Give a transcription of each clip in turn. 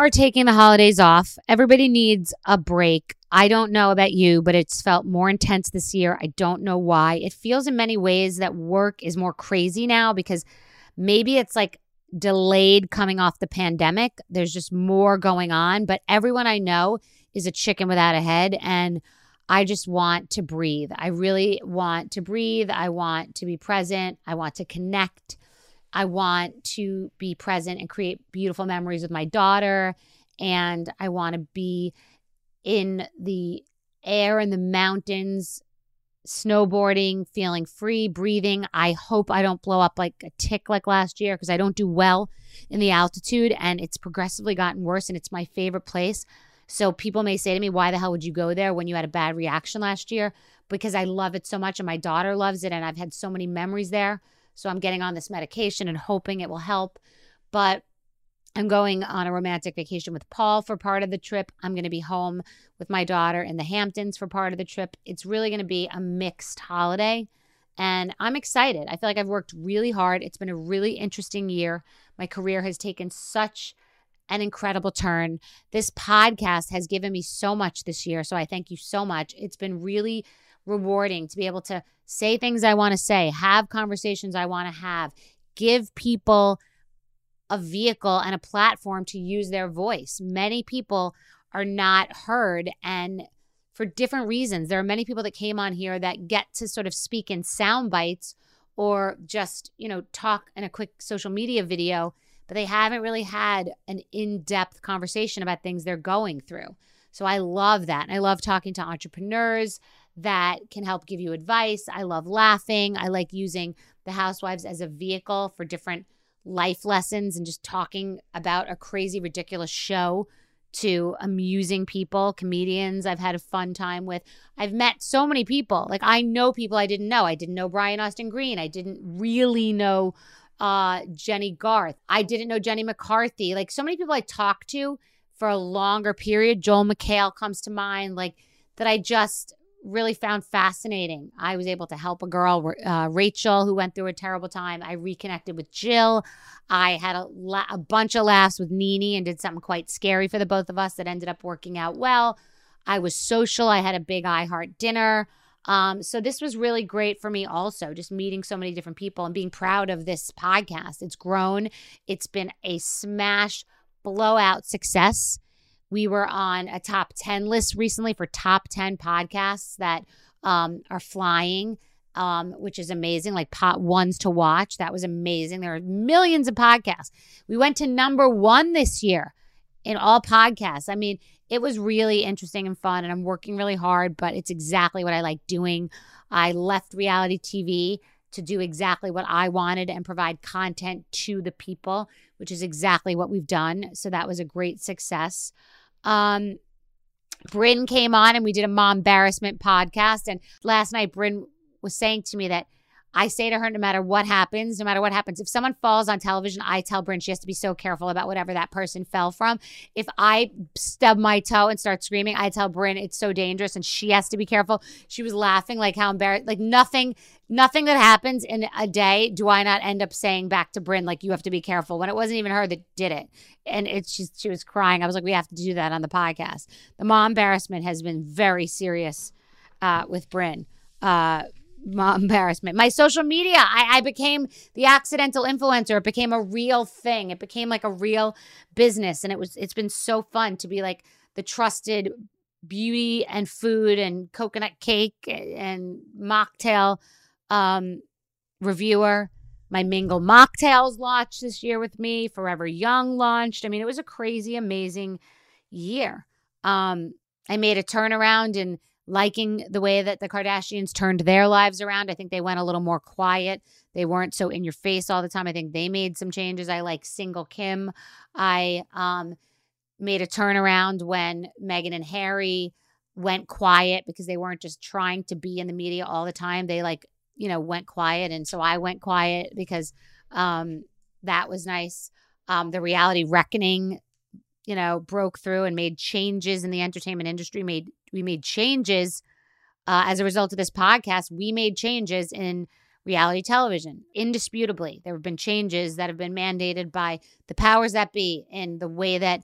Are taking the holidays off. Everybody needs a break. I don't know about you, but it's felt more intense this year. I don't know why. It feels in many ways that work is more crazy now because maybe it's like delayed coming off the pandemic. There's just more going on, but everyone I know is a chicken without a head and I just want to breathe. I really want to breathe. I want to be present. I want to connect. I want to be present and create beautiful memories with my daughter. And I want to be in the air in the mountains, snowboarding, feeling free, breathing. I hope I don't blow up like a tick like last year because I don't do well in the altitude and it's progressively gotten worse and it's my favorite place. So people may say to me, why the hell would you go there when you had a bad reaction last year? Because I love it so much and my daughter loves it and I've had so many memories there. So I'm getting on this medication and hoping it will help. But I'm going on a romantic vacation with Paul for part of the trip. I'm going to be home with my daughter in the Hamptons for part of the trip. It's really going to be a mixed holiday. And I'm excited. I feel like I've worked really hard. It's been a really interesting year. My career has taken such an incredible turn. This podcast has given me so much this year. So I thank you so much. It's been really rewarding to be able to say things I want to say, have conversations I want to have, give people a vehicle and a platform to use their voice. Many people are not heard and for different reasons. There are many people that came on here that get to sort of speak in sound bites or just, you know, talk in a quick social media video, but they haven't really had an in-depth conversation about things they're going through. So I love that. And I love talking to entrepreneurs that can help give you advice. I love laughing. I like using the housewives as a vehicle for different life lessons and just talking about a crazy, ridiculous show to amusing people, comedians I've had a fun time with. I've met so many people. Like I know people I didn't know. I didn't know Brian Austin Green. I didn't really know uh, Jennie Garth. I didn't know Jenny McCarthy. Like so many people I talked to for a longer period. Joel McHale comes to mind. Like that I just really found fascinating. I was able to help a girl, uh, Rachel, who went through a terrible time. I reconnected with Jill. I had a, la- a bunch of laughs with Nini and did something quite scary for the both of us that ended up working out well. I was social. I had a big iHeart dinner. Um, so this was really great for me also, just meeting so many different people and being proud of this podcast. It's grown. It's been a smash blowout success We were on a top 10 list recently for top 10 podcasts that um, are flying, um, which is amazing, like pot ones to watch. That was amazing. There are millions of podcasts. We went to number one this year in all podcasts. I mean, it was really interesting and fun, and I'm working really hard, but it's exactly what I like doing. I left reality TV to do exactly what I wanted and provide content to the people, which is exactly what we've done. So that was a great success. Um, Bryn came on and we did a mom embarrassment podcast. And last night, Bryn was saying to me that I say to her, no matter what happens, no matter what happens, if someone falls on television, I tell Bryn she has to be so careful about whatever that person fell from. If I stub my toe and start screaming, I tell Bryn it's so dangerous and she has to be careful. She was laughing like how embarrassed, like nothing, nothing that happens in a day do I not end up saying back to Bryn, like, you have to be careful when it wasn't even her that did it. And it's she, she was crying. I was like, we have to do that on the podcast. The mom embarrassment has been very serious uh, with Bryn. Uh, embarrassment. My social media, I, I became the accidental influencer. It became a real thing. It became like a real business, and it was. It's been so fun to be like the trusted beauty and food and coconut cake and mocktail um, reviewer. My Mingle mocktails launched this year with me. Forever Young launched. I mean, it was a crazy, amazing year. Um, I made a turnaround in liking the way that the Kardashians turned their lives around. I think they went a little more quiet. They weren't so in your face all the time. I think they made some changes. I like single Kim. I um, made a turnaround when Meghan and Harry went quiet because they weren't just trying to be in the media all the time. They like, you know, went quiet. And so I went quiet because um, that was nice. Um, the reality reckoning you know, broke through and made changes in the entertainment industry, made we made changes uh, as a result of this podcast. We made changes in reality television, indisputably. There have been changes that have been mandated by the powers that be in the way that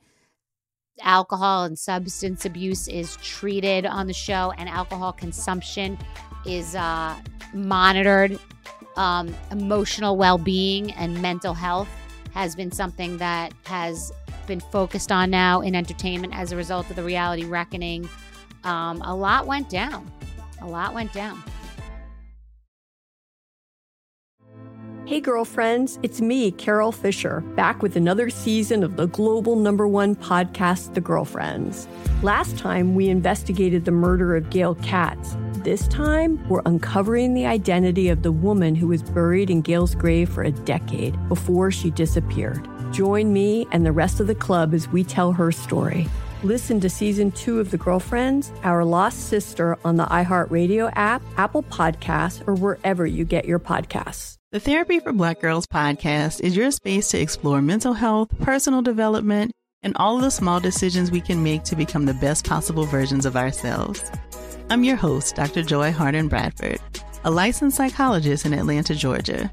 alcohol and substance abuse is treated on the show, and alcohol consumption is uh, monitored. Um, emotional well being and mental health has been something that has been focused on now in entertainment as a result of the reality reckoning. Um, a lot went down. A lot went down. Hey, girlfriends, it's me, Carol Fisher, back with another season of the global number one podcast, The Girlfriends. Last time, we investigated the murder of Gail Katz. This time, we're uncovering the identity of the woman who was buried in Gail's grave for a decade before she disappeared. Join me and the rest of the club as we tell her story. Listen to season two of The Girlfriends, Our Lost Sister on the iHeartRadio app, Apple Podcasts, or wherever you get your podcasts. The Therapy for Black Girls podcast is your space to explore mental health, personal development, and all of the small decisions we can make to become the best possible versions of ourselves. I'm your host, Dr. Joy Harden Bradford, a licensed psychologist in Atlanta, Georgia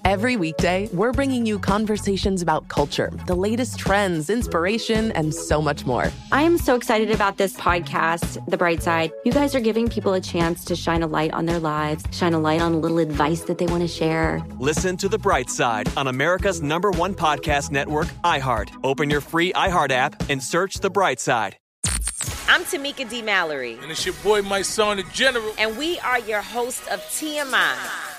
Every weekday, we're bringing you conversations about culture, the latest trends, inspiration, and so much more. I am so excited about this podcast, The Bright Side. You guys are giving people a chance to shine a light on their lives, shine a light on a little advice that they want to share. Listen to The Bright Side on America's number one podcast network, iHeart. Open your free iHeart app and search The Bright Side. I'm Tamika D. Mallory. And it's your boy, Mysonne, the General. And we are your host of TMI.